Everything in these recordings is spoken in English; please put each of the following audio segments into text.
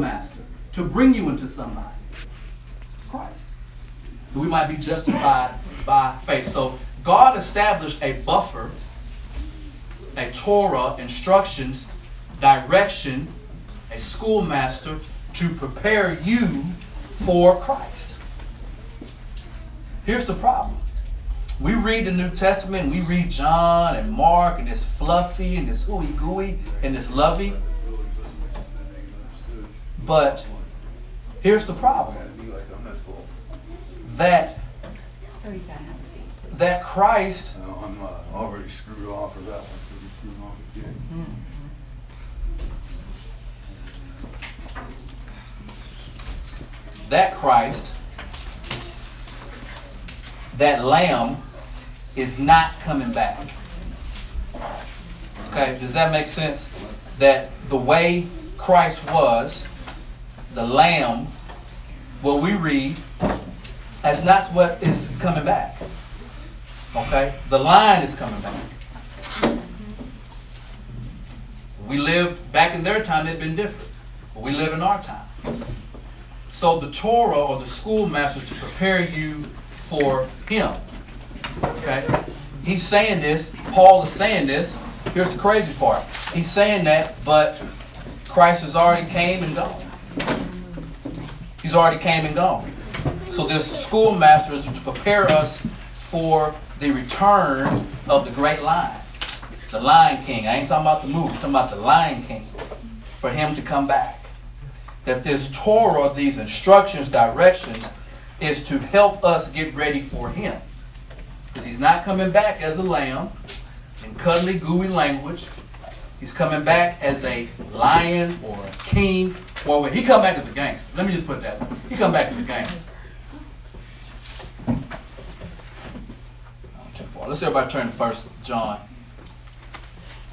schoolmaster to bring you into somebody? Christ. We might be justified by faith. So God established a buffer, a Torah, instructions, direction, a schoolmaster to prepare you for Christ. Here's the problem. We read the New Testament, we read John and Mark, and it's fluffy and it's ooey gooey and it's lovey. But here's the problem. That that Christ. I'm uh, already screwed off of that one. That Christ, that Lamb, is not coming back. Okay, does that make sense? That the way Christ was, the Lamb, what we read, that's not what is coming back. Okay? The line is coming back. We lived back in their time, it'd been different. But we live in our time. So the Torah or the schoolmaster to prepare you for him. Okay? He's saying this, Paul is saying this. Here's the crazy part. He's saying that, but Christ has already came and gone. He's already came and gone. So this schoolmaster is to prepare us for the return of the great lion, the Lion King. I ain't talking about the movie, I'm talking about the Lion King, for him to come back. That this Torah, these instructions, directions, is to help us get ready for him. Because he's not coming back as a lamb in cuddly, gooey language. He's coming back as a lion or a king. Or he come back as a gangster. Let me just put that. He come back as a gangster. Too far. Let's everybody turn to First John.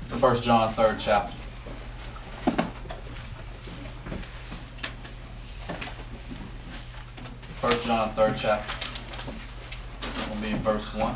First John, third chapter. First John, third chapter. It's going to be in verse one.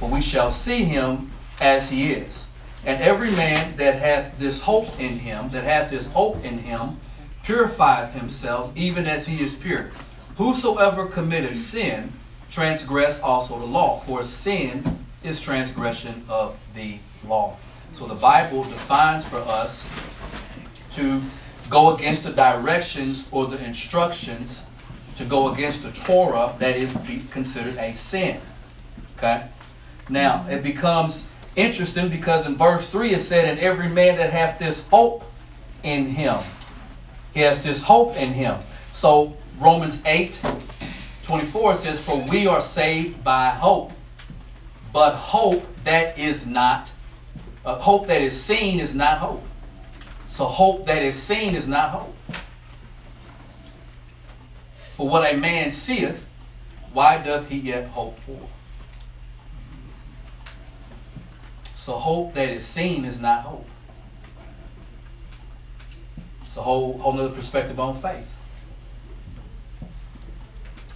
For we shall see him as he is. And every man that hath this hope in him, that hath this hope in him, purifieth himself even as he is pure. Whosoever committeth sin transgress also the law, for sin is transgression of the law. So the Bible defines for us to go against the directions or the instructions to go against the Torah that is considered a sin. Okay? Now, it becomes interesting because in verse 3 it said, And every man that hath this hope in him. He has this hope in him. So Romans 8 24 says, For we are saved by hope. But hope that is not, uh, hope that is seen is not hope. So hope that is seen is not hope. For what a man seeth, why doth he yet hope for? So hope that is seen is not hope. It's a whole whole other perspective on faith.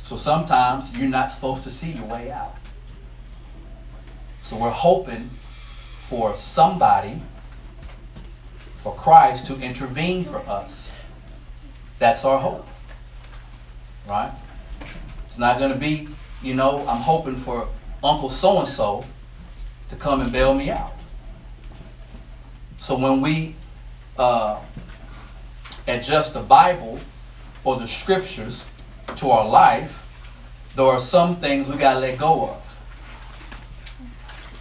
So sometimes you're not supposed to see your way out. So we're hoping for somebody, for Christ to intervene for us. That's our hope. Right? It's not going to be, you know, I'm hoping for Uncle so and so to come and bail me out. So when we uh, adjust the Bible or the scriptures to our life, there are some things we got to let go of.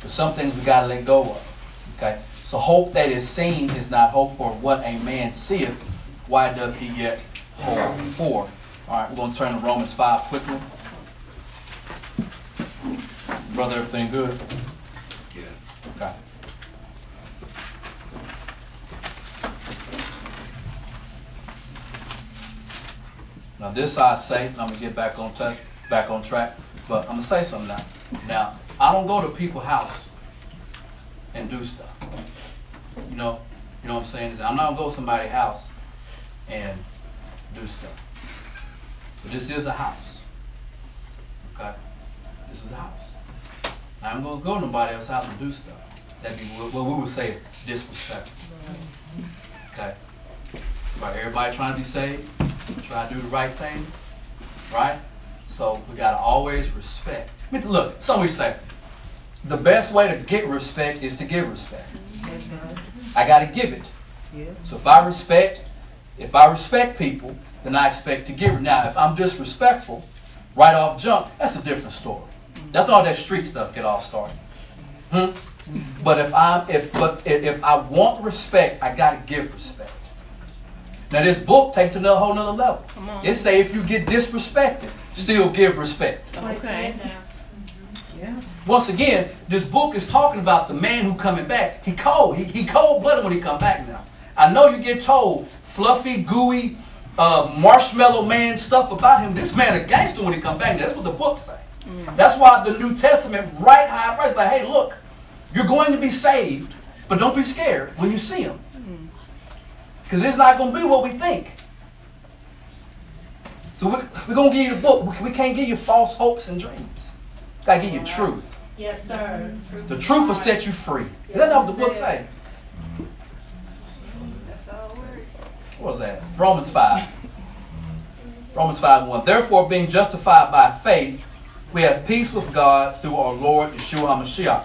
There's some things we got to let go of. Okay? So hope that is seen is not hope for what a man seeth. Why doth he yet hope for? All right, we're going to turn to Romans 5 quickly. Brother, everything good? Okay. Now this I say, and I'm gonna get back on touch, back on track, but I'm gonna say something now. Now I don't go to people's house and do stuff. You know, you know what I'm saying? I'm not gonna go to somebody's house and do stuff. So this is a house. Okay? This is a house. I'm gonna go to nobody else's house and do stuff. That'd be what we would say is disrespectful. Okay? Right? Everybody trying to be saved, trying to do the right thing, right? So we gotta always respect. I mean, look, some we say the best way to get respect is to give respect. I gotta give it. So if I respect, if I respect people, then I expect to give it. Now, if I'm disrespectful, right off jump, that's a different story. That's all that street stuff get all started. Hmm? But if I'm if but if I want respect, I gotta give respect. Now this book takes it to a whole nother level. It say if you get disrespected, still give respect. Okay. Yeah. Once again, this book is talking about the man who coming back. He cold. He, he cold blooded when he come back now. I know you get told fluffy, gooey, uh, marshmallow man stuff about him. This man a gangster when he come back. Now, that's what the book say. Mm. That's why the New Testament right high price like, hey, look, you're going to be saved, but don't be scared when you see him. Because it's not going to be what we think. So we're, we're going to give you the book. We can't give you false hopes and dreams. Got to give you truth. Yes, sir. The truth will set you free. Isn't that not what the book say? What was that? Romans 5. Romans 5 1. Therefore, being justified by faith, we have peace with God through our Lord Yeshua HaMashiach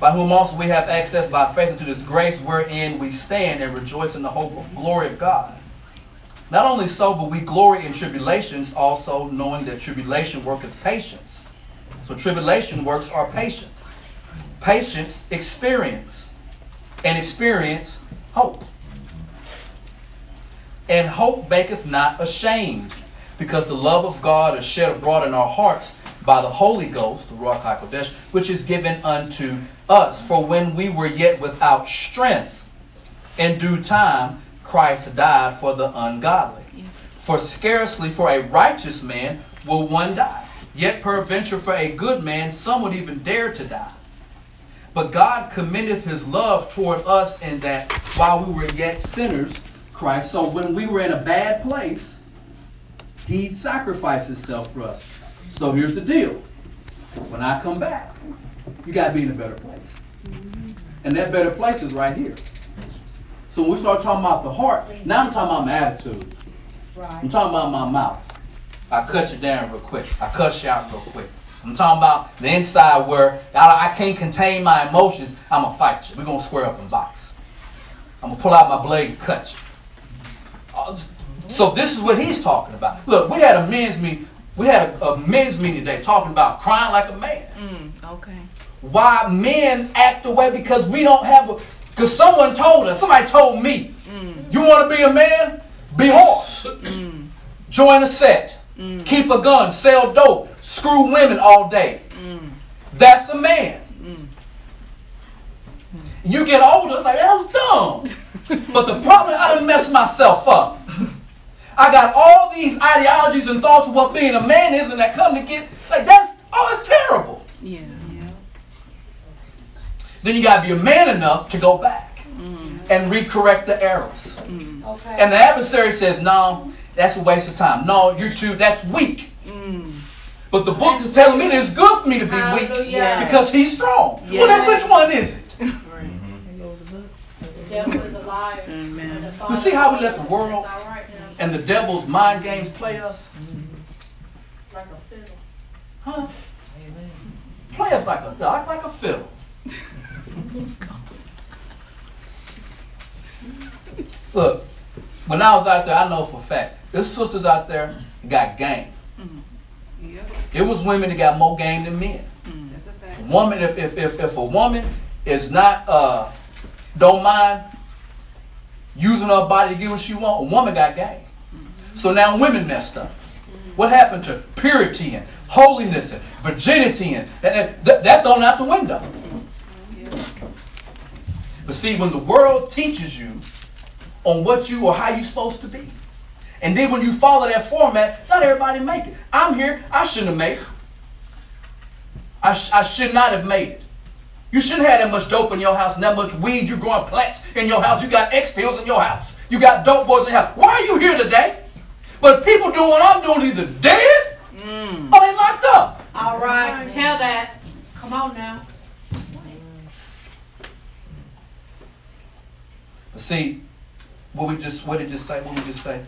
by whom also we have access by faith into this grace wherein we stand and rejoice in the hope of glory of God. Not only so, but we glory in tribulations also, knowing that tribulation worketh patience. So tribulation works our patience. Patience, experience. And experience, hope. And hope maketh not ashamed, because the love of God is shed abroad in our hearts by the Holy Ghost, the Ruach HaKodesh, which is given unto us. For when we were yet without strength, in due time Christ died for the ungodly. For scarcely for a righteous man will one die. Yet peradventure for a good man some would even dare to die. But God commendeth his love toward us in that while we were yet sinners, Christ, so when we were in a bad place, he sacrificed himself for us. So here's the deal. When I come back, you got to be in a better place. And that better place is right here. So when we start talking about the heart, now I'm talking about my attitude. I'm talking about my mouth. I cut you down real quick. I cut you out real quick. I'm talking about the inside where I, can't contain my emotions. I'm going to fight you. We're going to square up and box. I'm going to pull out my blade and cut you. Uh, so this is what he's talking about. Look, we had a men's meeting we had a, a, men's meeting today talking about crying like a man. Mm, okay. Why men act the way because we don't have a. Because someone told us, somebody told me, mm. you want to be a man? Be hard. Mm. Join a set. Mm. Keep a gun. Sell dope. Screw women all day. Mm. That's a man. Mm. You get older, it's like, that was dumb. but the problem, I done messed myself up. I got all these ideologies and thoughts of what being a man is, and that come to get like that's oh, it's terrible. Yeah. yeah. Then you got to be a man enough to go back mm-hmm. and recorrect the errors. Mm-hmm. Okay. And the adversary says, "No, that's a waste of time. No, you're too. That's weak." Mm. But the book is telling me that it's good for me to be Hallelujah. weak because he's strong. Yes. Well, then which one is it? The devil is a liar. Amen. You see how we let the world and the devil's mind games play us? Like a fiddle. Huh? Amen. Play us like a like, like a fiddle. Look, when I was out there, I know for a fact, there's sisters out there got game. Mm-hmm. Yep. It was women that got more game than men. Mm-hmm. That's a fact. Woman, if, if, if, if a woman is not uh, don't mind using her body to get what she want, a woman got game. So now women messed up. What happened to purity and holiness and virginity and that, that, that thrown out the window? But see, when the world teaches you on what you or how you're supposed to be, and then when you follow that format, it's not everybody make it. I'm here. I shouldn't have made it. I, sh- I should not have made it. You shouldn't have that much dope in your house and that much weed. You're growing plants in your house. You got X pills in your house. You got dope boys in your house. Why are you here today? But people doing what I'm doing either dead mm. or they locked up. All right, tell that. Come on now. See, what we just what did just say? What we just say?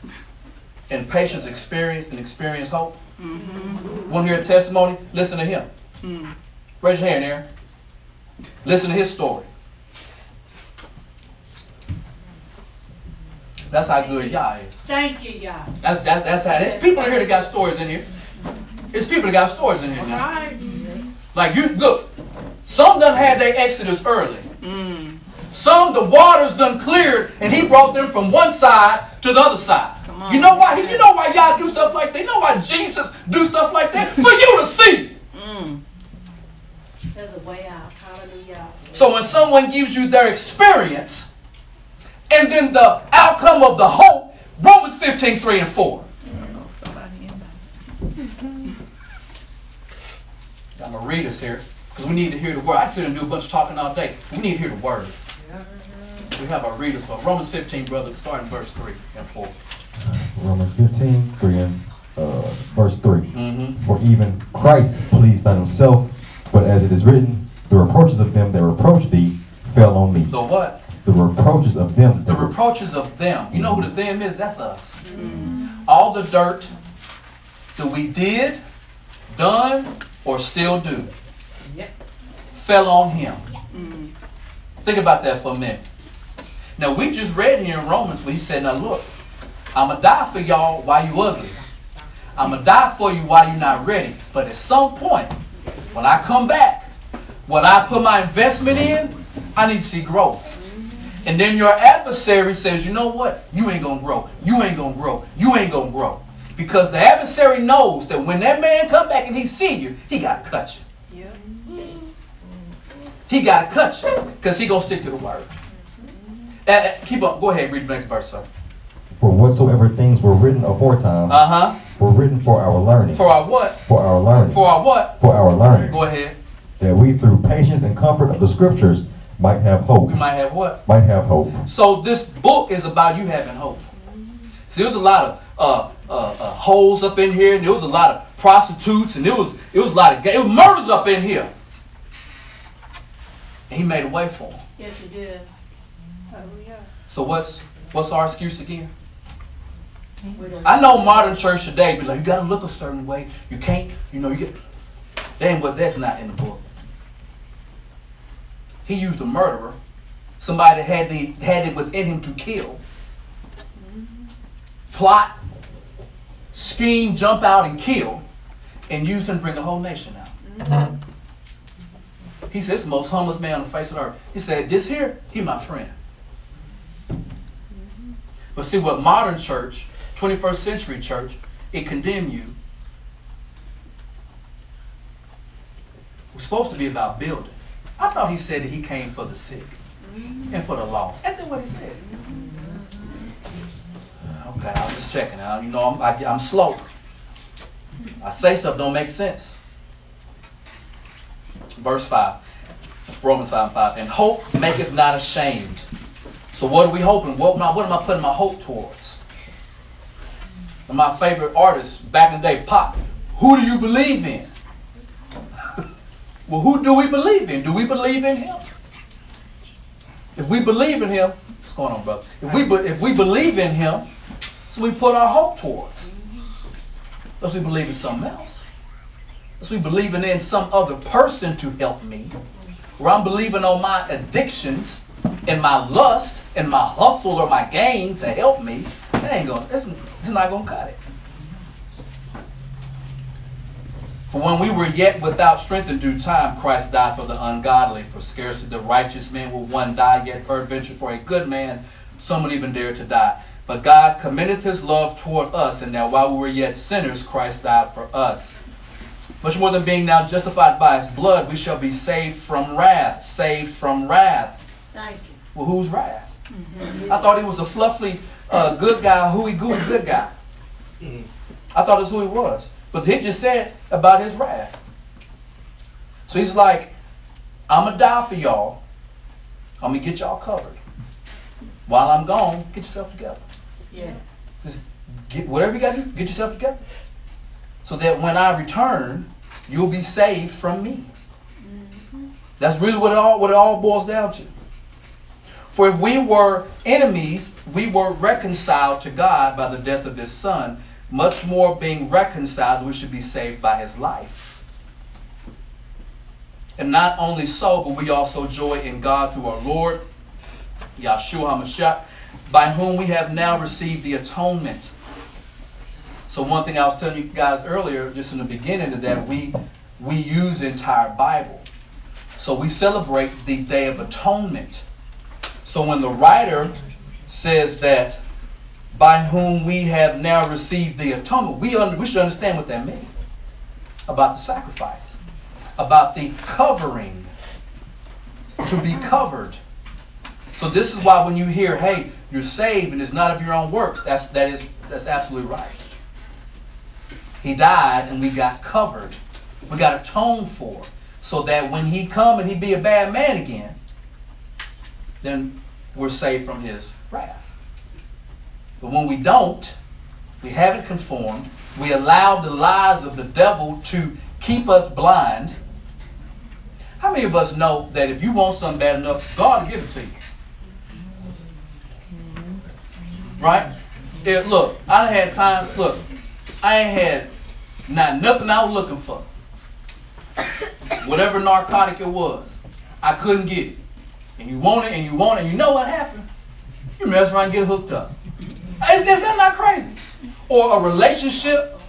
And patience, experience, and experience hope. Mm-hmm. Want to hear a testimony? Listen to him. Mm. Raise your hand, Aaron. Listen to his story. That's how good Yah is. Thank you, Yah. That's that's that's how. There's people in here that got stories in here. It's people that got stories in here now. Right. Like you look, some done had their exodus early. Mm. Some the waters done cleared, and he brought them from one side to the other side. You know why? You know why y'all do stuff like that? You know why Jesus do stuff like that? For you to see. Mm. There's a way out. Hallelujah. So when someone gives you their experience, and then the outcome of the hope, Romans 15, 3 and 4. I'm going to read this here because we need to hear the word. I sit and do a bunch of talking all day. We need to hear the word. We have our readers for Romans 15, brothers, starting verse 3 and 4. Romans 15, 3 and uh, verse 3. Mm-hmm. For even Christ pleased not himself, but as it is written, the reproaches of them that reproach thee fell on me. The what? The reproaches of them. The reproaches of them. You know who the them is? That's us. Mm-hmm. All the dirt that we did, done, or still do yep. fell on him. Mm-hmm. Think about that for a minute. Now, we just read here in Romans where he said, Now look, I'm going to die for y'all while you ugly. I'm going to die for you while you're not ready. But at some point, when I come back, what I put my investment in, I need to see growth. And then your adversary says, you know what? You ain't going to grow. You ain't going to grow. You ain't going to grow. Because the adversary knows that when that man come back and he see you, he got to cut you. He got to cut you because he going to stick to the word. Uh, keep up. Go ahead. Read the next verse, sir. For whatsoever things were written aforetime uh-huh. were written for our learning. For our what? For our learning. For our what? For our learning. Go ahead. That we through patience and comfort of the scriptures might have hope. We might have what? Might have hope. So this book is about you having hope. See, there's a lot of uh, uh, uh, holes up in here, and there was a lot of prostitutes, and it was it was a lot of it was murders up in here. And he made a way for them. Yes, he did. So what's what's our excuse again? I know modern church today be like, you gotta look a certain way. You can't, you know, you get. Then what? That's not in the book. He used a murderer, somebody that had the had it within him to kill, plot, scheme, jump out and kill, and used him to bring the whole nation out. Mm-hmm. He said, "It's the most humblest man on the face of the earth." He said, "This here, he my friend." Mm-hmm. But see what modern church 21st century church, it condemned you. We're supposed to be about building. I thought he said that he came for the sick mm-hmm. and for the lost. Isn't that what he said? Mm-hmm. Okay, I'm just checking. Now, you know, I'm, I, am slow. I say stuff don't make sense. Verse 5, Romans 5 and 5. And hope maketh not ashamed. So what are we hoping? What am I, what am I putting my hope towards? my favorite artists back in the day, Pop. Who do you believe in? Well, who do we believe in? Do we believe in him? If we believe in him, what's going on, brother? If we if we believe in him, so we put our hope towards. Unless we believe in something else. Unless we believing in some other person to help me. Or I'm believing on my addictions and my lust and my hustle or my gain to help me. It ain't going. It's, it's not going to cut it. For when we were yet without strength in due time, Christ died for the ungodly. For scarcely the righteous man will one die, yet peradventure for a good man some would even dare to die. But God commendeth his love toward us, and that while we were yet sinners, Christ died for us. Much more than being now justified by his blood, we shall be saved from wrath. Saved from wrath. Thank you. Well, who's wrath? Mm-hmm. I thought he was a fluffy, uh, good guy, hooey gooey good guy. I thought that's who he was. But he just said about his wrath. So he's like, I'm going to die for y'all. I'm going to get y'all covered. While I'm gone, get yourself together. Yeah. Just get whatever you got to do, get yourself together. So that when I return, you'll be saved from me. Mm-hmm. That's really what it all what it all boils down to. For if we were enemies, we were reconciled to God by the death of his son, much more being reconciled, we should be saved by his life. And not only so, but we also joy in God through our Lord, Yahshua HaMashiach, by whom we have now received the atonement. So one thing I was telling you guys earlier, just in the beginning, that we we use the entire Bible. So we celebrate the Day of Atonement. So when the writer says that by whom we have now received the atonement. We, we should understand what that means about the sacrifice, about the covering, to be covered. So this is why when you hear, "Hey, you're saved and it's not of your own works," that's that is that's absolutely right. He died and we got covered. We got atoned for, so that when he come and he be a bad man again, then we're saved from his wrath. But when we don't, we haven't conformed, we allow the lies of the devil to keep us blind. How many of us know that if you want something bad enough, God will give it to you? Right? If, look, I done had times, look, I ain't had not nothing I was looking for. Whatever narcotic it was, I couldn't get it. And you want it and you want it, and you know what happened? You mess around and get hooked up. Is, is that not crazy? Or a relationship,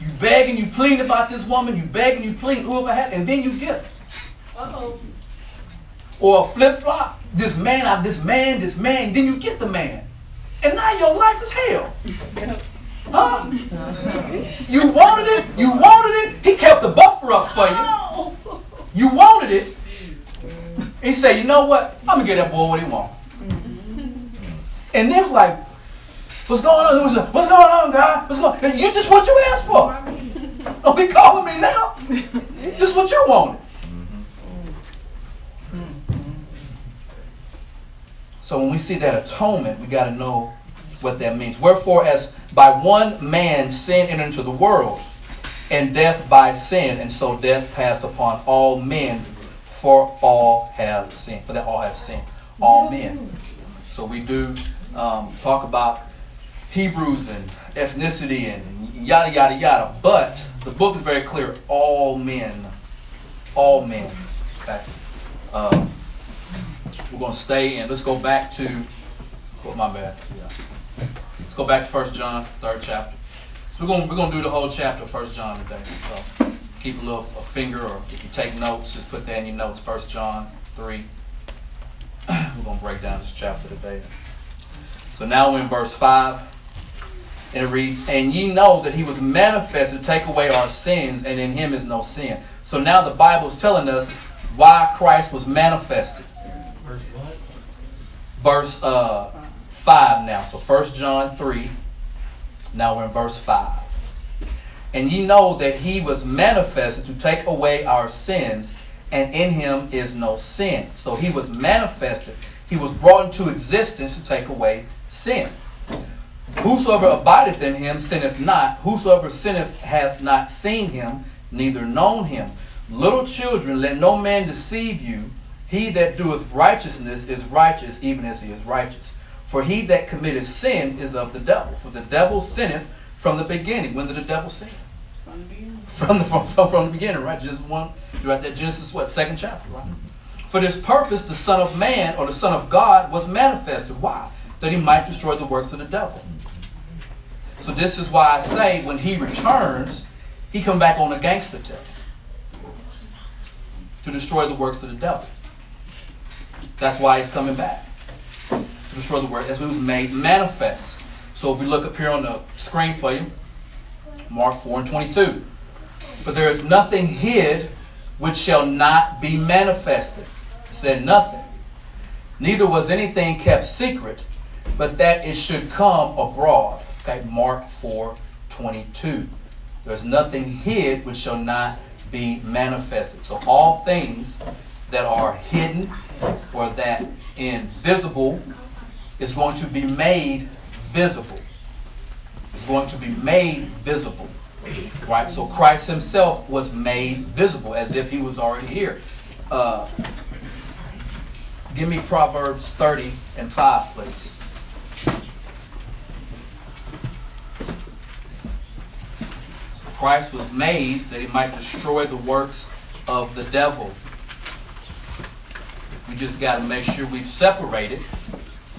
you beg and you plead about this woman, you beg and you plead whoever had, and then you get her. Uh-oh. Or a flip flop, this man, I this man, this man, then you get the man. And now your life is hell. Huh? You wanted it, you wanted it, he kept the buffer up for you. Oh. You wanted it. He said, you know what? I'm gonna get that boy what he want. Mm-hmm. And then like, What's going on? What's going on, God? What's going on? You just what you asked for. Don't be calling me now. This is what you wanted. So when we see that atonement, we got to know what that means. Wherefore, as by one man sin entered into the world, and death by sin, and so death passed upon all men, for all have sinned. For that all have sinned. All men. So we do um, talk about Hebrews and ethnicity and yada, yada, yada. But the book is very clear all men. All men. Okay? Um, we're going to stay and let's go back to. Oh, my bad. Yeah. Let's go back to 1 John, third chapter. So we're going, we're going to do the whole chapter of 1 John today. So keep a little a finger, or if you take notes, just put that in your notes. 1 John 3. we're going to break down this chapter today. So now we're in verse 5. And it reads, And ye know that he was manifested to take away our sins, and in him is no sin. So now the Bible is telling us why Christ was manifested. Verse what? Verse uh, 5 now. So 1 John 3. Now we're in verse 5. And ye know that he was manifested to take away our sins, and in him is no sin. So he was manifested. He was brought into existence to take away sin. Whosoever abideth in him sinneth not. Whosoever sinneth hath not seen him, neither known him. Little children, let no man deceive you. He that doeth righteousness is righteous, even as he is righteous. For he that committeth sin is of the devil. For the devil sinneth from the beginning. When did the devil sin? From the beginning. From the, from, from the beginning, right? Genesis 1, right that Genesis, what, second chapter, right? For this purpose, the Son of Man, or the Son of God, was manifested. Why? That he might destroy the works of the devil. So this is why I say when he returns, he come back on a gangster tip to destroy the works of the devil. That's why he's coming back to destroy the work. That's was made manifest. So if we look up here on the screen for you, Mark 4 and 22. But there is nothing hid which shall not be manifested. It said nothing. neither was anything kept secret, but that it should come abroad. Okay, Mark 4 22. There's nothing hid which shall not be manifested. So all things that are hidden or that invisible is going to be made visible. It's going to be made visible. Right? So Christ himself was made visible as if he was already here. Uh, give me Proverbs 30 and 5, please. Christ was made that he might destroy the works of the devil. We just got to make sure we've separated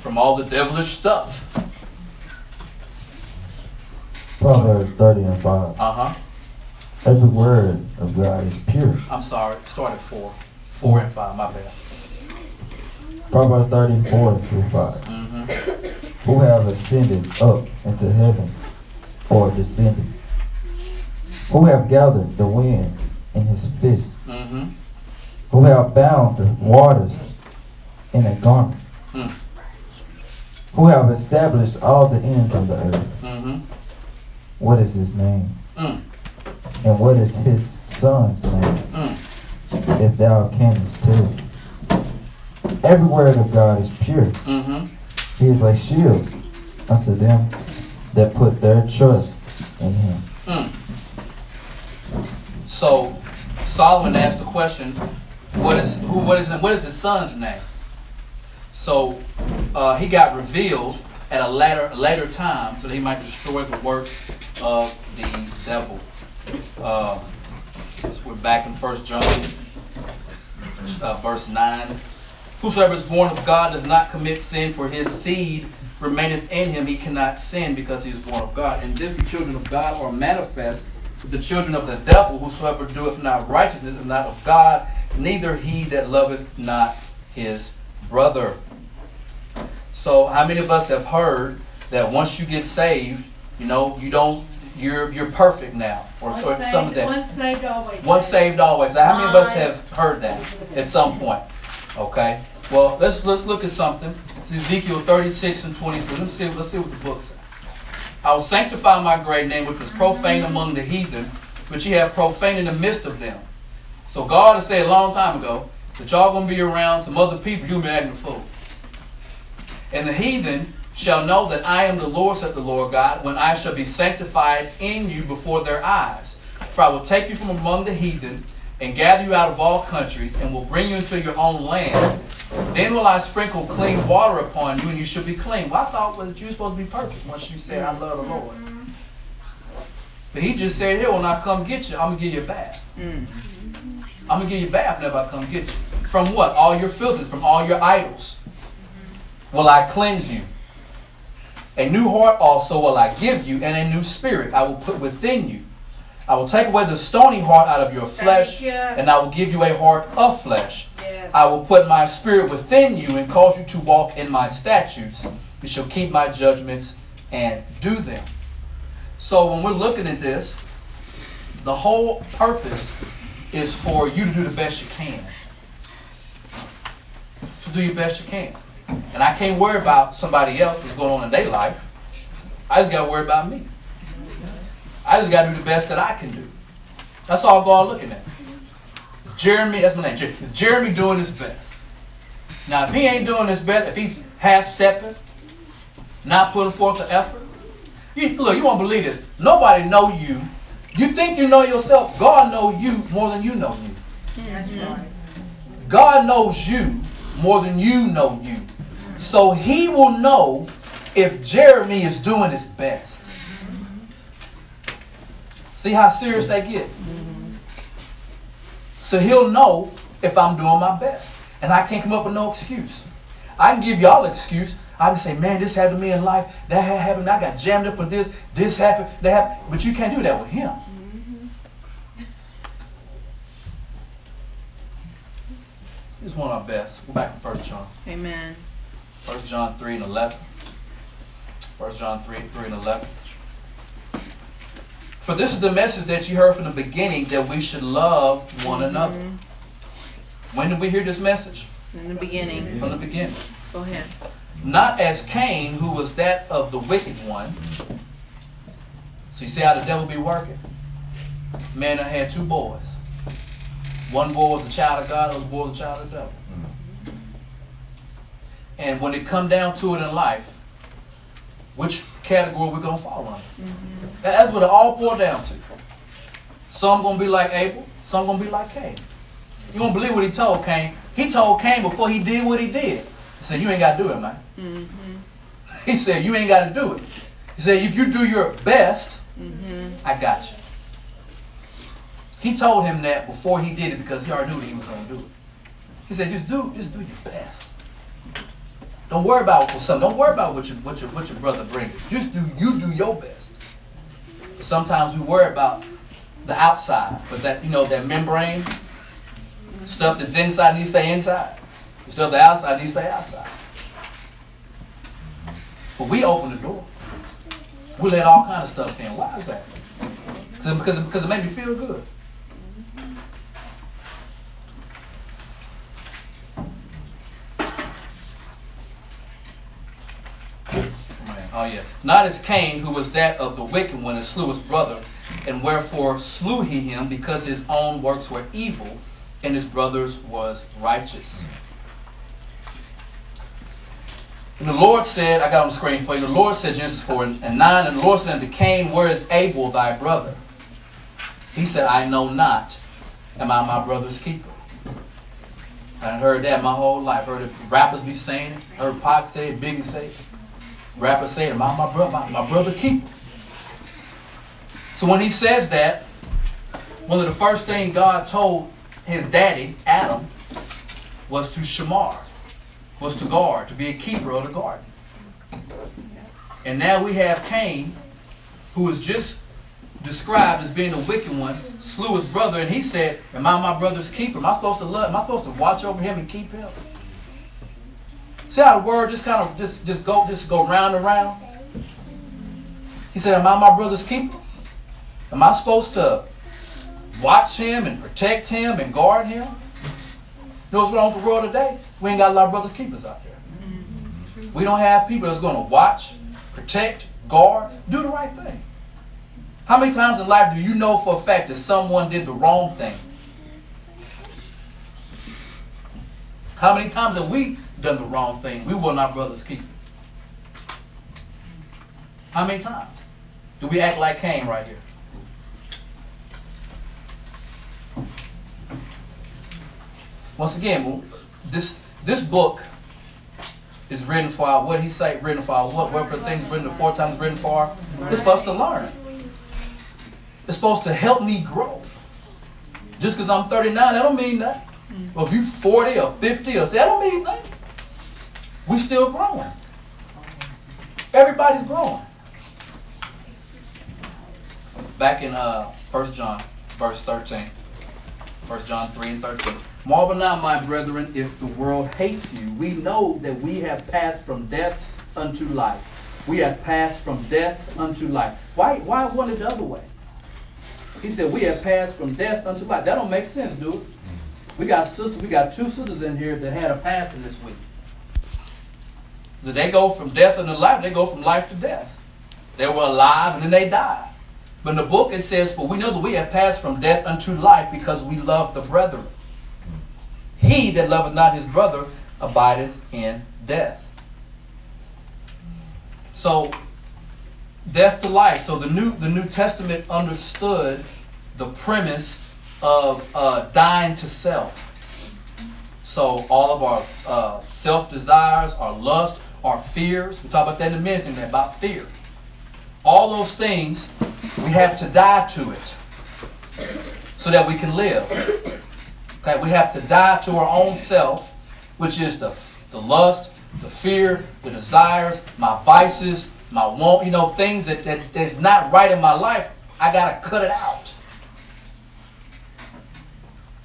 from all the devilish stuff. Proverbs 30 and 5. Uh huh. Every word of God is pure. I'm sorry. Start at 4. 4 and 5. My bad. Proverbs 34 through 5. Mm-hmm. Who have ascended up into heaven or descended? Who have gathered the wind in his fist? Mm-hmm. Who have bound the waters in a garment? Mm. Who have established all the ends of the earth? Mm-hmm. What is his name? Mm. And what is his son's name? Mm. If thou canst tell. Every word of God is pure. Mm-hmm. He is a shield unto them that put their trust in him. So Solomon asked the question, what is who what is what is his son's name? So uh, he got revealed at a later later time so that he might destroy the works of the devil. Uh, so we're back in First John, uh, verse nine. Whosoever is born of God does not commit sin, for his seed remaineth in him. He cannot sin because he is born of God. And this the children of God are manifest. But the children of the devil, whosoever doeth not righteousness, is not of God, neither he that loveth not his brother. So, how many of us have heard that once you get saved, you know, you don't, you're you're perfect now, or, Once or saved, some of that. Once saved, always. Once saved, always. Now, how many of us have heard that at some point? Okay. Well, let's let's look at something. It's Ezekiel 36 and 22. Let's see. Let's see what the book says. I will sanctify my great name, which was profane among the heathen, which ye have profaned in the midst of them. So God has said a long time ago that y'all gonna be around some other people, you'll be acting fool. And the heathen shall know that I am the Lord, said the Lord God, when I shall be sanctified in you before their eyes. For I will take you from among the heathen and gather you out of all countries and will bring you into your own land. Then will I sprinkle clean water upon you, and you shall be clean. Well, I thought well, that you were supposed to be perfect once you said, I love the Lord. But he just said, here, when I come get you, I'm going to give you a bath. I'm going to give you a bath whenever I come get you. From what? All your filthiness, from all your idols. Will I cleanse you? A new heart also will I give you, and a new spirit I will put within you. I will take away the stony heart out of your flesh, you. and I will give you a heart of flesh. I will put my spirit within you and cause you to walk in my statutes. You shall keep my judgments and do them. So when we're looking at this, the whole purpose is for you to do the best you can. To do your best you can. And I can't worry about somebody else what's going on in their life. I just got to worry about me. I just got to do the best that I can do. That's all God looking at. Jeremy, that's my name. Jer- Is Jeremy doing his best? Now, if he ain't doing his best, if he's half stepping, not putting forth the effort, you, look, you won't believe this. Nobody know you. You think you know yourself. God know you more than you know you. That's right. God knows you more than you know you. So he will know if Jeremy is doing his best. See how serious they get? So he'll know if I'm doing my best. And I can't come up with no excuse. I can give y'all an excuse. I can say, man, this happened to me in life. That happened. I got jammed up with this. This happened. That happened. But you can't do that with him. Mm-hmm. He's one of our best. We're back in First John. Amen. 1 John 3 and 11. 1 John 3, 3 and 11. For this is the message that you heard from the beginning that we should love one mm-hmm. another. When did we hear this message? In the beginning. From the beginning. Go ahead. Not as Cain, who was that of the wicked one. So you see how the devil be working? Man, I had two boys. One boy was a child of God, the other boy was a child of the devil. Mm-hmm. And when it come down to it in life, which category we're gonna fall under? Mm-hmm. That's what it all boils down to. Some gonna be like Abel, some gonna be like Cain. You won't believe what he told Cain. He told Cain before he did what he did. He said, "You ain't got to do it, man." Mm-hmm. He said, "You ain't got to do it." He said, "If you do your best, mm-hmm. I got you." He told him that before he did it because he already knew that he was going to do it. He said, "Just do, just do your best. Don't worry about something. Don't worry about what your what your what your brother brings. Just do you do your best." Sometimes we worry about the outside, but that you know that membrane Stuff that's inside needs to stay inside. The stuff that's outside needs to stay outside. But we open the door. We let all kind of stuff in. Why is that? Because, because it made me feel good. Oh yeah. Not as Cain, who was that of the wicked one, and slew his brother, and wherefore slew he him, because his own works were evil, and his brothers was righteous. And the Lord said, I got on the screen for you. The Lord said, Genesis 4 and 9, and the Lord said unto Cain, Where is Abel thy brother? He said, I know not. Am I my brother's keeper? I heard that my whole life. Heard rappers be saying it. Heard Pac say it, Biggie say it. It. Am I my brother? My, my brother keeper. So when he says that, one of the first things God told his daddy, Adam, was to shamar, was to guard, to be a keeper of the garden. And now we have Cain, who is just described as being a wicked one, slew his brother, and he said, Am I my brother's keeper? Am I supposed to love? Am I supposed to watch over him and keep him? See how the word just kind of just, just go just go round and round? He said, Am I my brother's keeper? Am I supposed to watch him and protect him and guard him. You know what's wrong with the world today? We ain't got a lot of brothers keepers out there. We don't have people that's going to watch, protect, guard, do the right thing. How many times in life do you know for a fact that someone did the wrong thing? How many times have we done the wrong thing? We were not brothers keeper. How many times do we act like Cain right here? Once again, this this book is written for our, what he say written for our, what whatever things written four times written for. It's supposed to learn. It's supposed to help me grow. Just because I'm 39, that don't mean that. Well, if you 40 or 50 or that don't mean nothing. We still growing. Everybody's growing. Back in uh, 1 John, verse 13. 1 John 3 and 13. Marvel not, my brethren, if the world hates you. We know that we have passed from death unto life. We have passed from death unto life. Why, why want it the other way? He said, we have passed from death unto life. That don't make sense, dude. We got sisters, we got two sisters in here that had a passing this week. They go from death unto life, they go from life to death. They were alive and then they died. But in the book it says, For we know that we have passed from death unto life because we love the brethren. He that loveth not his brother abideth in death. So death to life. So the new the New Testament understood the premise of uh, dying to self. So all of our uh, self desires, our lust, our fears. We talk about that in the thing about fear. All those things we have to die to it so that we can live. Okay, we have to die to our own self, which is the, the lust, the fear, the desires, my vices, my want, you know, things that, that that's not right in my life. I gotta cut it out.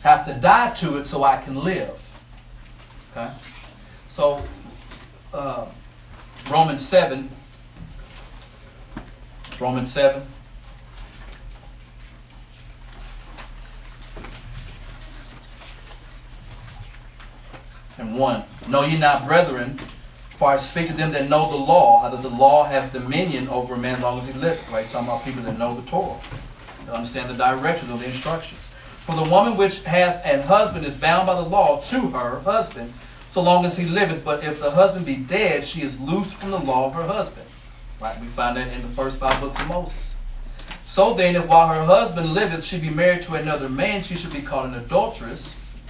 Have to die to it so I can live. Okay? So uh, Romans 7. Romans 7. and 1. Know ye not, brethren, for I speak to them that know the law, how that the law hath dominion over a man long as he liveth. Right? Talking about people that know the Torah, that understand the directions or the instructions. For the woman which hath an husband is bound by the law to her husband, so long as he liveth. But if the husband be dead, she is loosed from the law of her husband. Right? We find that in the first five books of Moses. So then, if while her husband liveth she be married to another man, she should be called an adulteress.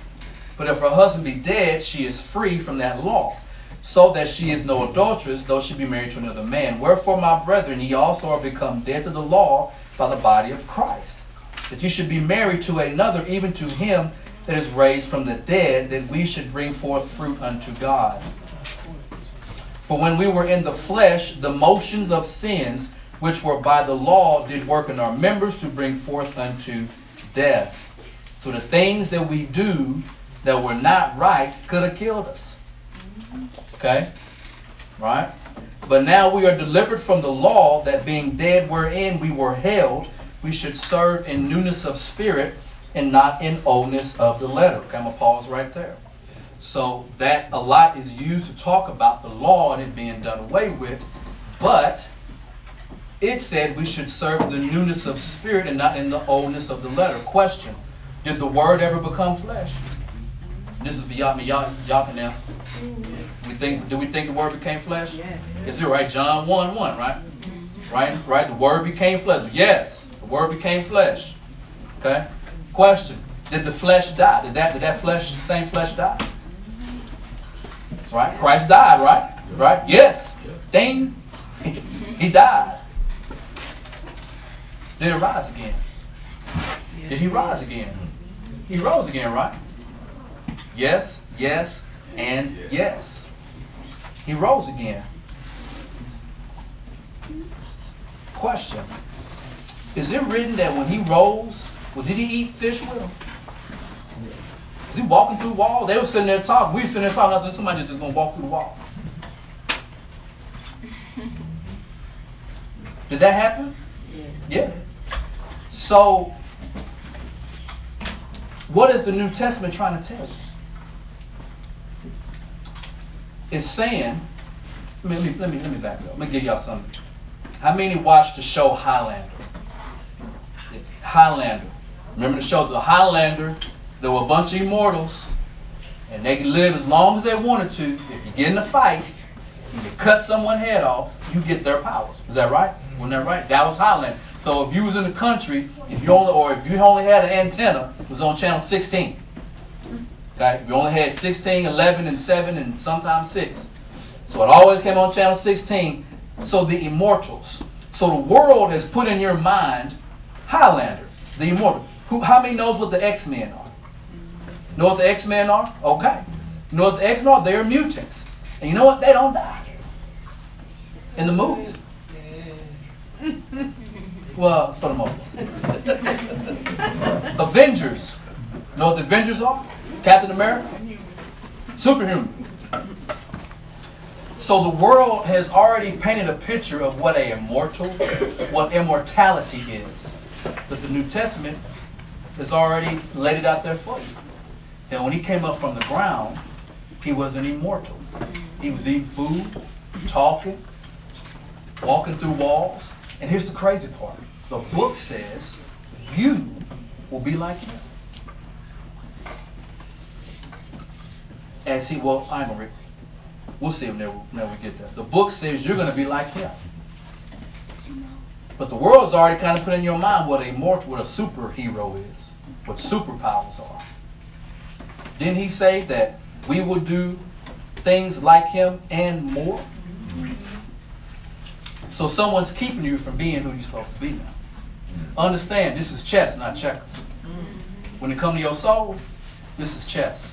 But if her husband be dead, she is free from that law, so that she is no adulteress, though she be married to another man. Wherefore, my brethren, ye also are become dead to the law by the body of Christ, that ye should be married to another, even to him that is raised from the dead, that we should bring forth fruit unto God. For when we were in the flesh, the motions of sins which were by the law did work in our members to bring forth unto death. So the things that we do that were not right could have killed us. Okay? Right? But now we are delivered from the law that being dead wherein we were held, we should serve in newness of spirit and not in oldness of the letter. Okay, I'm going to pause right there. So that a lot is used to talk about the law and it being done away with, but it said we should serve the newness of spirit and not in the oldness of the letter. Question: Did the word ever become flesh? This is for y'all. Y'all, y'all can answer. We think. Do we think the word became flesh? Yes. Is it right? John one one. Right. Right. Right. The word became flesh. Yes. The word became flesh. Okay. Question: Did the flesh die? Did that? Did that flesh, the same flesh, die? Right. Christ died. Right. Right. Yes. Ding. He died. Did he rise again? Did he rise again? He rose again, right? Yes, yes, and yes. He rose again. Question. Is it written that when he rose, well, did he eat fish with him? Was he walking through walls? They were sitting there talking. We were sitting there talking. I said, somebody just going to walk through the wall. Did that happen? Yeah. So, what is the New Testament trying to tell you? It's saying, let me, let me, let me back up. Let me give y'all something. How many watched the show Highlander? Highlander. Remember the show, The Highlander? There were a bunch of immortals, and they could live as long as they wanted to. If you get in a fight, and you cut someone's head off, you get their powers. Is that right? Mm-hmm. Wasn't that right? That was Highlander. So if you was in the country, if you only or if you only had an antenna, it was on channel 16. Mm-hmm. Okay, if you only had 16, 11, and 7, and sometimes 6. So it always came on channel 16. So the immortals. So the world has put in your mind Highlander, the immortal. Who? How many knows what the X-Men are? Know what the X-Men are? Okay. Know what the X-Men are? They're mutants. And you know what? They don't die. In the movies. Well, for the most part. Avengers. Know what the Avengers are? Captain America? Superhuman. So the world has already painted a picture of what a immortal, what immortality is. But the New Testament has already laid it out there for you. That when he came up from the ground, he wasn't immortal. He was eating food, talking, walking through walls. And here's the crazy part. The book says you will be like him. As he, well, I'm gonna read. We'll see when we get there. The book says you're gonna be like him. But the world's already kind of put in your mind what a immortal, what a superhero is, what superpowers are. Didn't he say that we will do things like him and more? So someone's keeping you from being who you're supposed to be now. Understand, this is chess, not checkers. When it comes to your soul, this is chess.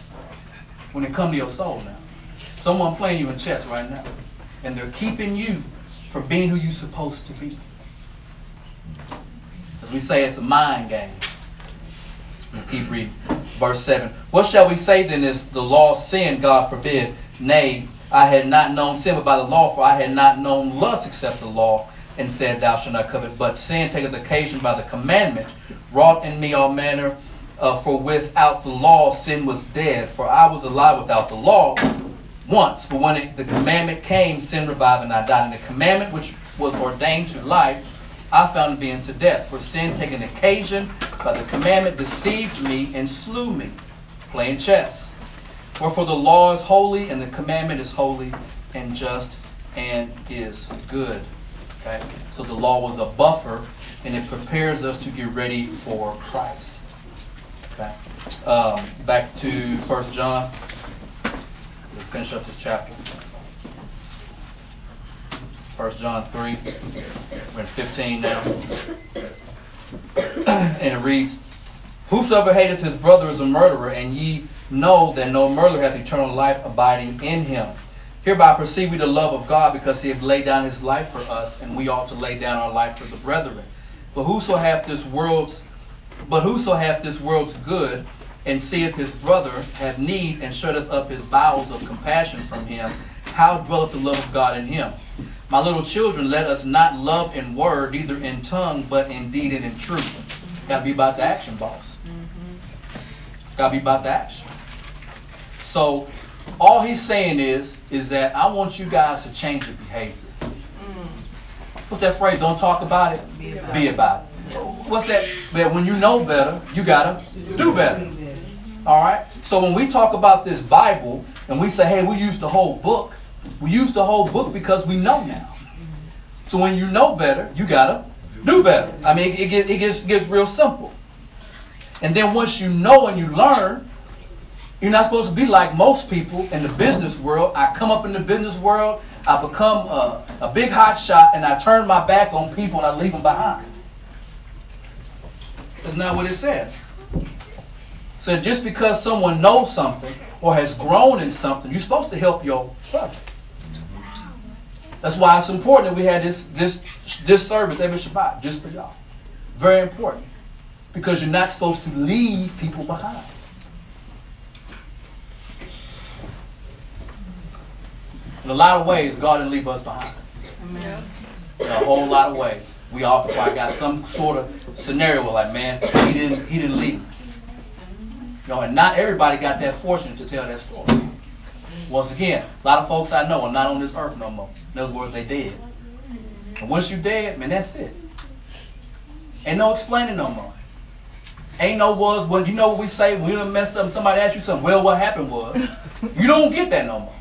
When it comes to your soul now, someone playing you in chess right now, and they're keeping you from being who you're supposed to be. As we say, it's a mind game. Keep reading. Verse 7. What shall we say then is the law sin? God forbid. Nay, I had not known sin but by the law, for I had not known lust except the law and said, Thou shalt not covet. But sin taketh occasion by the commandment, wrought in me all manner Uh, for without the law, sin was dead. For I was alive without the law once. But when it, the commandment came, sin revived and I died. And the commandment which was ordained to life, I found to be unto death. For sin, taking occasion by the commandment, deceived me and slew me. Playing chess. For for the law is holy, and the commandment is holy and just and is good. Okay? So the law was a buffer, and it prepares us to get ready for Christ. Okay. Um, back to First John. We'll finish up this chapter. First John 3. We're in 15 now. and it reads, Whosoever hateth his brother is a murderer, and ye know that no murderer hath eternal life abiding in him. Hereby perceive we the love of God, because he hath laid down his life for us, and we ought to lay down our life for the brethren. But whoso hath this world's but whoso hath this world's good, and seeth his brother have need, and shutteth up his bowels of compassion from him, how dwelleth the love of God in him? My little children, let us not love in word, neither in tongue, but in deed and in truth. Got to be about the action, boss. Mm-hmm. Got to be about the action. So, all he's saying is, is that I want you guys to change your behavior. Mm. What's that phrase? Don't talk about it. Be about, be about it what's that? That when you know better, you gotta do better. All right. So when we talk about this Bible and we say, "Hey, we use the whole book," we use the whole book because we know now. So when you know better, you gotta do better. I mean, it, gets it gets gets real simple. And then once you know and you learn, you're not supposed to be like most people in the business world. I come up in the business world, I become a, a big hot shot, and I turn my back on people and I leave them behind. That's not what it says. So just because someone knows something or has grown in something, you're supposed to help your brother. That's why it's important that we had this this this service every Shabbat just for y'all. Very important. Because you're not supposed to leave people behind. In a lot of ways, God didn't leave us behind. Amen. In a whole lot of ways we all probably got some sort of scenario like, man, he didn't he didn't leave. You know, and not everybody got that fortune to tell that story. Once again, a lot of folks I know are not on this earth no more. In other words, they dead. And once you're dead, man, that's it. Ain't no explaining no more. Ain't no was when you know what we say when we done messed up and somebody asks you something, well what happened was you don't get that no more.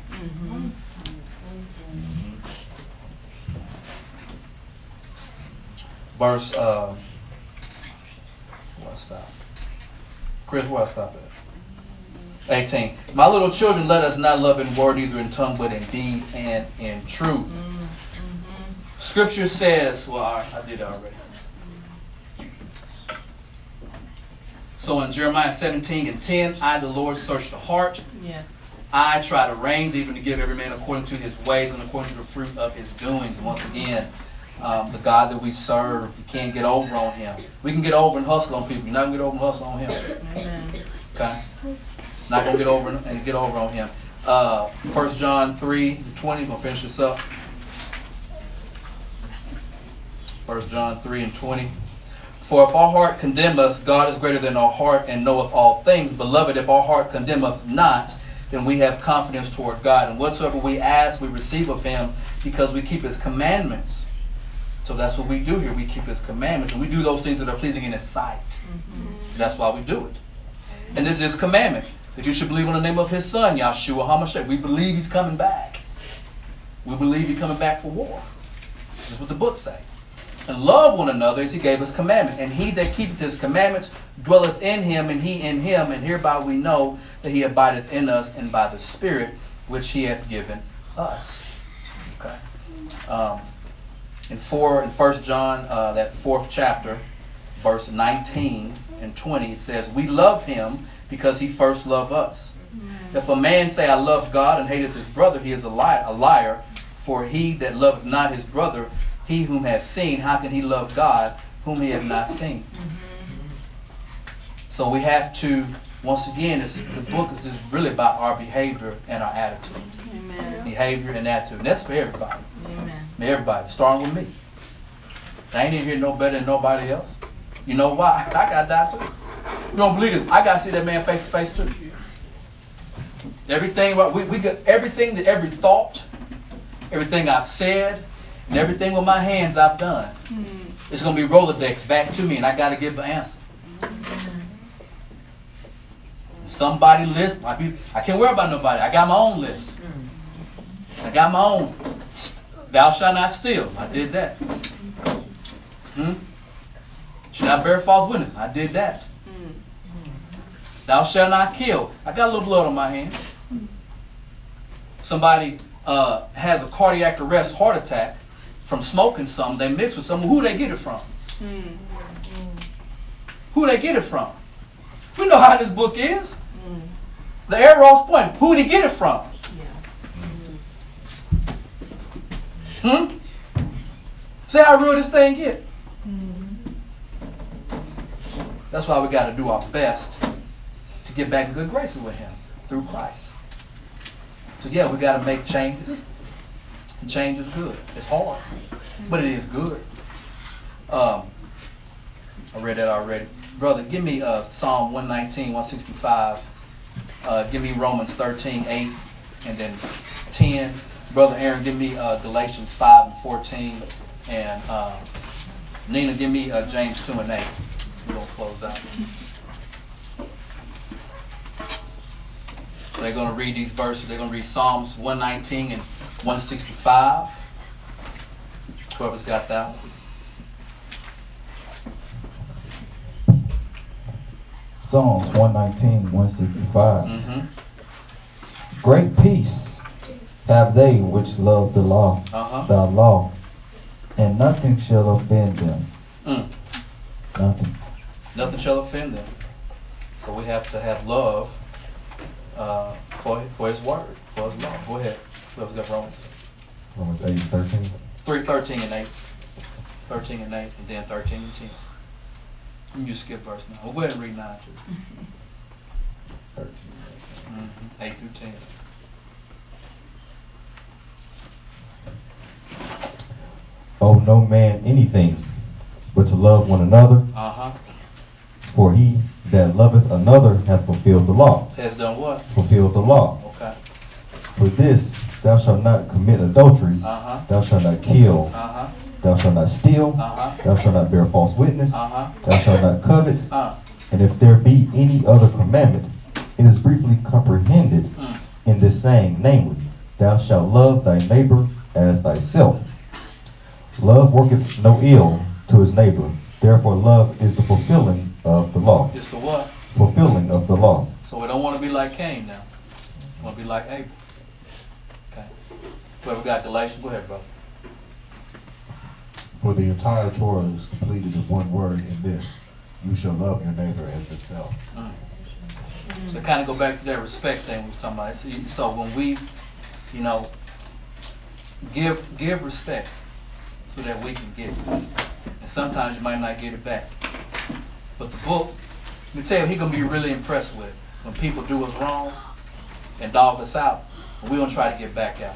verse, uh, where I stop? Chris, where I stop at? 18. My little children, let us not love in word, neither in tongue, but in deed and in truth. Mm-hmm. Scripture says, well, I, I did already. So in Jeremiah 17 and 10, I, the Lord, search the heart. Yeah. I try the reins, even to give every man according to his ways and according to the fruit of his doings. Once again, um, the God that we serve. You can't get over on Him. We can get over and hustle on people. You're not gonna get over and hustle on Him. Amen. Okay. Not gonna get over and get over on Him. Uh, 1 John 3 20. I'm gonna finish this up. 1 John 3 and 20. For if our heart condemn us, God is greater than our heart and knoweth all things. Beloved, if our heart condemn us not, then we have confidence toward God. And whatsoever we ask, we receive of Him, because we keep His commandments. So that's what we do here. We keep His commandments, and we do those things that are pleasing in His sight. Mm-hmm. That's why we do it. And this is His commandment that you should believe in the name of His Son, Yahshua Hamashiach. We believe He's coming back. We believe He's coming back for war. This is what the books say. And love one another as He gave us commandment. And he that keepeth His commandments dwelleth in Him, and He in Him. And hereby we know that He abideth in us, and by the Spirit which He hath given us. Okay. Um, in four in First John, uh, that fourth chapter, verse 19 and 20, it says, "We love him because he first loved us. Mm-hmm. If a man say, I love God and hateth his brother, he is a liar, a liar. For he that loveth not his brother, he whom hath seen, how can he love God whom he hath not seen?" Mm-hmm. So we have to, once again, the book is just really about our behavior and our attitude. Amen. Behavior and attitude. And that's for everybody. Everybody, starting with me. I ain't in here no better than nobody else. You know why? I got that too. You don't believe this? I gotta see that man face to face too. Everything we we got everything that every thought, everything I've said, and everything with my hands I've done. Mm-hmm. It's gonna be Rolodex back to me, and I gotta give an answer. Somebody list might be. I can't worry about nobody. I got my own list. I got my own. Thou shalt not steal. I did that. Hmm? Should not bear false witness. I did that. Thou shalt not kill. I got a little blood on my hands. Somebody uh, has a cardiac arrest, heart attack from smoking something. They mix with something. Who they get it from? Who they get it from? We know how this book is. The arrow's pointing. Who did he get it from? Hmm? See how real this thing get? That's why we got to do our best get back in good graces with Him through Christ. So yeah, we got to make changes. change is good. It's hard, but it is good. Um, I read that already, brother. Give me uh, Psalm 119, 165. Uh, give me Romans 13, 8, and then 10. Brother Aaron, give me uh, Galatians 5 and 14. And uh, Nina, give me uh, James 2 and 8. We're to close out. They're going to read these verses. They're going to read Psalms 119 and 165. Whoever's got that one. Psalms 119, 165. Mm-hmm. Great peace have they which love the law, uh-huh. thy law, and nothing shall offend them. Mm. Nothing. Nothing shall offend them. So we have to have love uh, for for His word, for His law. Go ahead. Whoever's got Romans. Romans 8, 13. 3, 13 and 8. 13 and 8, and then 13 and 10. You skip verse 9. We'll go ahead and read 9 too. 13. Mm-hmm. 8 through 10. Owe no man anything but to love one another. Uh-huh. For he that loveth another hath fulfilled the law. Has done what? Fulfilled the law. Okay. For this, thou shalt not commit adultery. Uh-huh. Thou shalt not kill. Uh-huh. Thou shalt not steal. Uh-huh. Thou shalt not bear false witness. Uh-huh. Thou shalt not covet. Uh-huh. And if there be any other commandment, it is briefly comprehended mm. in this saying, namely, Thou shalt love thy neighbor as thyself. Love worketh no ill to his neighbor. Therefore, love is the fulfilling of the law. It's the what? Fulfilling of the law. So we don't want to be like Cain now. We want to be like Abel. Okay. Whoever got Galatians, go ahead, brother. For the entire Torah is completed in one word in this you shall love your neighbor as yourself. Mm. So kind of go back to that respect thing we was talking about. So when we, you know, give give respect so that we can get it. And sometimes you might not get it back. But the book, let me tell you, he's gonna be really impressed with when people do us wrong and dog us out, and we gonna try to get back out.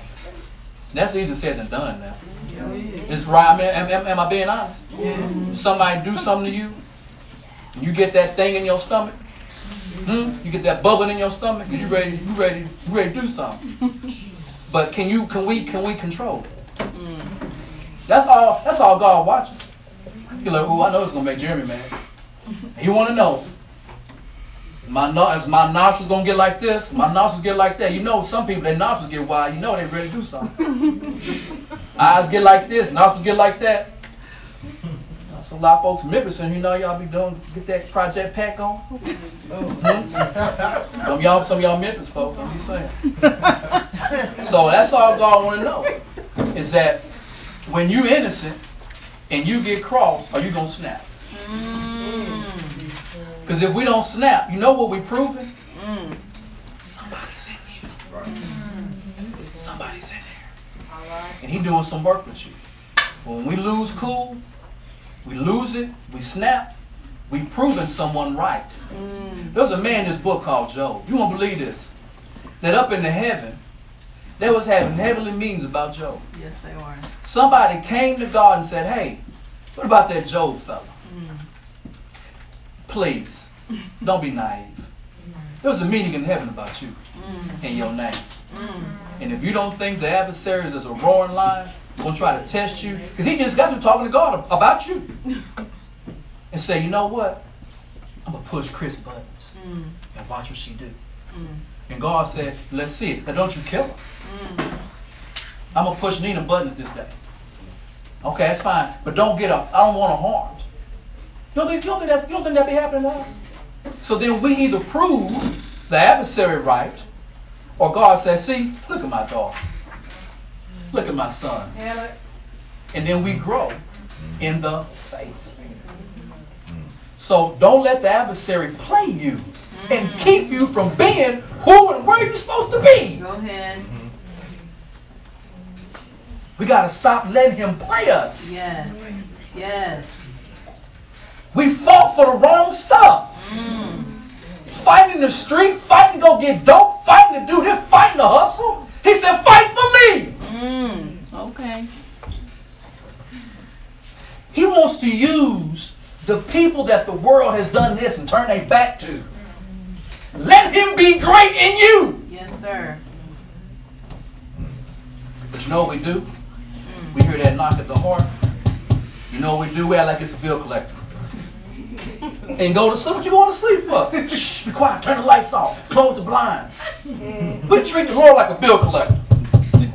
That's easier said than done now. It's right. Am, am, am I being honest? Somebody do something to you, and you get that thing in your stomach. Hmm? You get that bubbling in your stomach you ready, you ready, you ready to do something. But can you, can we, can we control it? That's all. That's all God watching. You're like, oh, I know it's gonna make Jeremy mad. He want to know. My as my nostrils gonna get like this, my nostrils get like that. You know, some people their nostrils get wide. You know they ready to do something. Eyes get like this, nostrils get like that. So a lot of folks in Memphis, and you know, y'all be doing get that project pack on. Mm-hmm. Some y'all, some y'all Memphis folks. I'm just saying. so that's all God want to know is that when you innocent and you get crossed, are you gonna snap? Because if we don't snap, you know what we're proving? Mm. Somebody's in you. Somebody's in there. And he doing some work with you. When we lose cool, we lose it, we snap, we proving someone right. Mm. There's a man in this book called Job. You won't believe this. That up in the heaven, they was having heavenly meetings about Job. Yes, they were. Somebody came to God and said, Hey, what about that Job fella? Mm. Please, Don't be naive. There's a meaning in heaven about you mm. and your name. Mm. And if you don't think the adversary is a roaring lion, gonna try to test you, because he just got through talking to God about you, and say, you know what? I'm gonna push Chris buttons mm. and watch what she do. Mm. And God said, let's see it. Now don't you kill her. Mm. I'm gonna push Nina buttons this day. Okay, that's fine, but don't get up. I don't want her harmed. You don't think you don't think that's you don't think that be happening to us? So then we either prove the adversary right, or God says, see, look at my daughter. Look at my son. And then we grow in the faith. So don't let the adversary play you and mm-hmm. keep you from being who and where you're supposed to be. Go ahead. We got to stop letting him play us. Yes. Yes. We fought for the wrong stuff. Mm. Fighting in the street, fighting to go get dope, fighting to do this, fighting to hustle. He said, fight for me. Mm. Okay. He wants to use the people that the world has done this and turn their back to. Let him be great in you. Yes, sir. But you know what we do? We hear that knock at the heart. You know what we do? We act like it's a bill collector. and go to sleep. What you going to sleep for? Shh, be quiet. Turn the lights off. Close the blinds. Mm. we treat the Lord like a bill collector.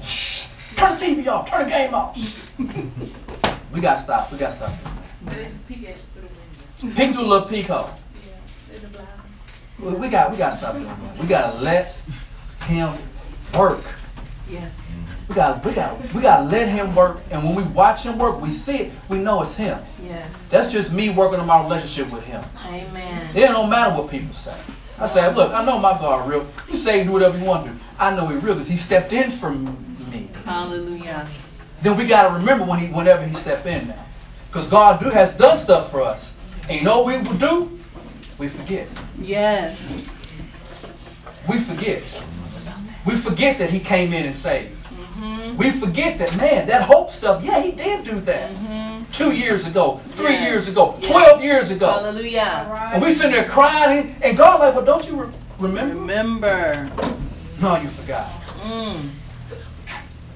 Shh, turn the TV off. Turn the game off. we got to stop. We got to stop. Peek through a little peek hole. We, we got we got to stop doing that. We got to let him work. Yes. We got we got we got to let him work, and when we watch him work, we see it. We know it's him. Yes. That's just me working on my relationship with him. Amen. It don't matter what people say. I say, look, I know my God real. You say do whatever you want to. I know he real because he stepped in for me. Hallelujah. Then we got to remember when he whenever he step in now. Because God do, has done stuff for us. And you know what we will do? We forget. Yes. We forget. We forget that he came in and saved. We forget that, man, that hope stuff, yeah, he did do that. Mm-hmm. Two years ago, three yes. years ago, yes. 12 years ago. Hallelujah. Right. And we sitting there crying, and God like, well, don't you re- remember? Remember. No, you forgot. Mm.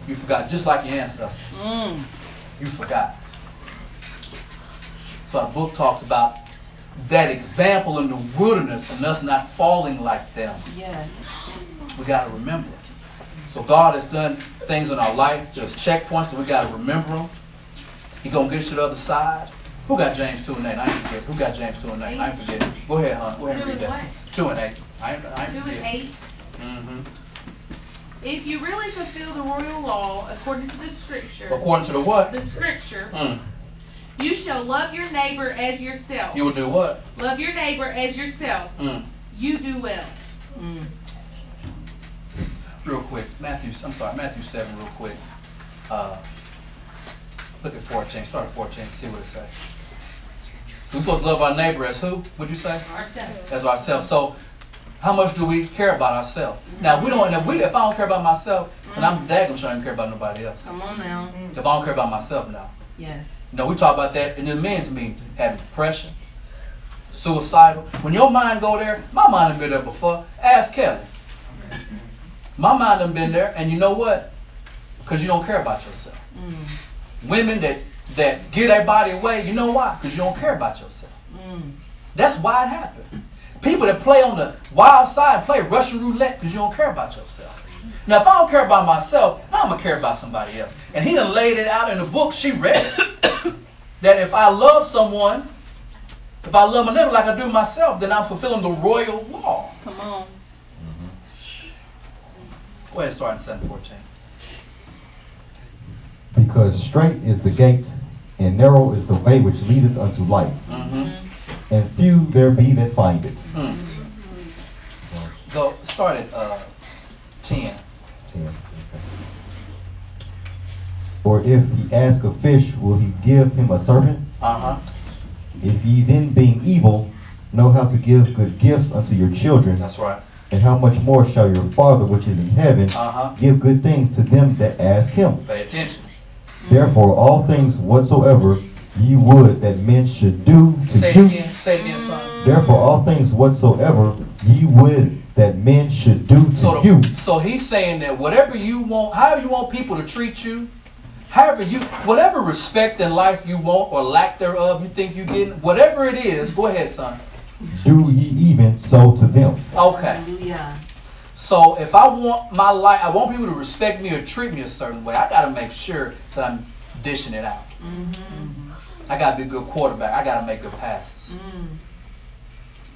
You forgot, just like your ancestors. Mm. You forgot. So our book talks about that example in the wilderness and us not falling like them. Yeah. We got to remember. So God has done things in our life. There's checkpoints that we got to remember them. He gonna get you to the other side. Who got James 2 and 8? I ain't forget. Who got James 2 and 8? I ain't forget. Go ahead, hon. Go ahead and read that. 2 and 8. I ain't, I ain't 2 and 8. Mm-hmm. If you really fulfill the royal law according to the scripture. According to the what? The scripture. Mm. You shall love your neighbor as yourself. You will do what? Love your neighbor as yourself. Mm. You do well. Mm. Real quick, Matthew. I'm sorry, Matthew seven. Real quick. Uh, look at 14. Start at 14. See what it says. We're supposed to love our neighbor as who? Would you say? Ourselves. As ourselves. So, how much do we care about ourselves? Mm-hmm. Now, we don't. If, we, if I don't care about myself, mm-hmm. then I'm daggum sure I don't care about nobody else. Come on now. If I don't care about myself now. Yes. You know, we talk about that in the men's meeting, having depression, suicidal. When your mind go there, my mind have been there before. Ask Kelly. My mind have been there, and you know what? Because you don't care about yourself. Mm. Women that that give their body away, you know why? Because you don't care about yourself. Mm. That's why it happened. People that play on the wild side play Russian roulette because you don't care about yourself. Now, if I don't care about myself, now I'm to care about somebody else. And he done laid it out in the book she read that if I love someone, if I love my neighbor like I do myself, then I'm fulfilling the royal law. Come on. Go ahead and start in 714. Because straight is the gate, and narrow is the way which leadeth unto life, mm-hmm. and few there be that find it. Mm. Go start at uh, 10. 10. Okay. Or if he ask a fish, will he give him a serpent? Uh-huh. If ye then, being evil, know how to give good gifts unto your children. That's right. And how much more shall your Father which is in heaven uh-huh. give good things to them that ask him? Pay attention. Therefore, all things whatsoever ye would that men should do to Say you. Again. Say again, son. Therefore, all things whatsoever ye would that men should do to so the, you. So he's saying that whatever you want, however you want people to treat you, however you, whatever respect in life you want or lack thereof, you think you get, whatever it is, go ahead, son. Do ye even so to them. Okay. Hallelujah. So if I want my life, I want people to respect me or treat me a certain way. I got to make sure that I'm dishing it out. Mm-hmm. I got to be a good quarterback. I got to make good passes. Mm.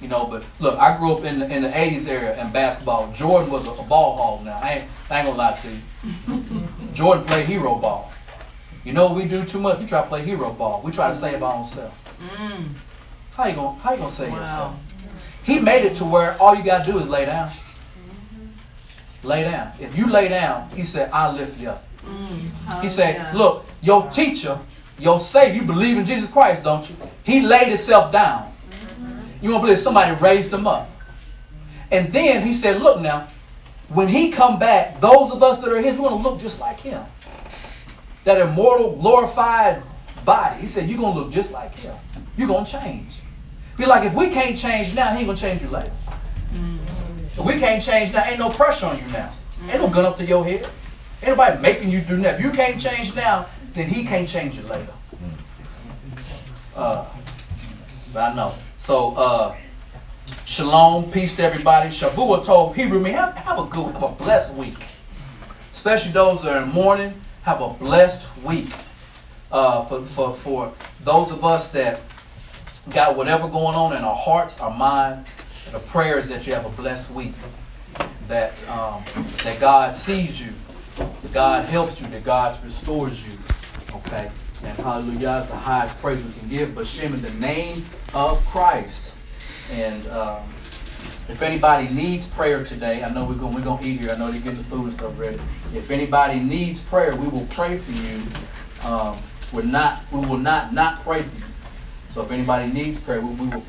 You know, but look, I grew up in the, in the 80s era in basketball. Jordan was a, a ball hog now. I ain't, I ain't gonna lie to you. Jordan played hero ball. You know we do too much? We try to play hero ball. We try to save our own self. Mm. How you gonna how you gonna save wow. yourself? He made it to where all you gotta do is lay down. Mm-hmm. Lay down. If you lay down, he said, I'll lift you up. Mm. He said, yeah. Look, your teacher, your savior, you believe in Jesus Christ, don't you? He laid himself down. You won't believe somebody raised him up. And then he said, look now, when he come back, those of us that are his, we're going to look just like him. That immortal, glorified body. He said, you're going to look just like him. You're going to change. Be like, if we can't change now, he ain't going to change you later. Mm-hmm. If we can't change now, ain't no pressure on you now. Mm-hmm. Ain't no gun up to your head. Ain't nobody making you do that. If you can't change now, then he can't change it later. Uh, but I know. So, uh, shalom, peace to everybody. Shavua tov Hebrew me, have, have a good, have a blessed week. Especially those that are in mourning, have a blessed week. Uh, for, for, for those of us that got whatever going on in our hearts, our mind, the prayer is that you have a blessed week. That um, that God sees you, that God helps you, that God restores you. Okay. And hallelujah is the highest praise we can give. But Shem in the name of Christ. And um, if anybody needs prayer today, I know we're going we're going to eat here. I know they're getting the food and stuff ready. If anybody needs prayer, we will pray for you. Um, we're not we will not not pray for you. So if anybody needs prayer, we, we will pray.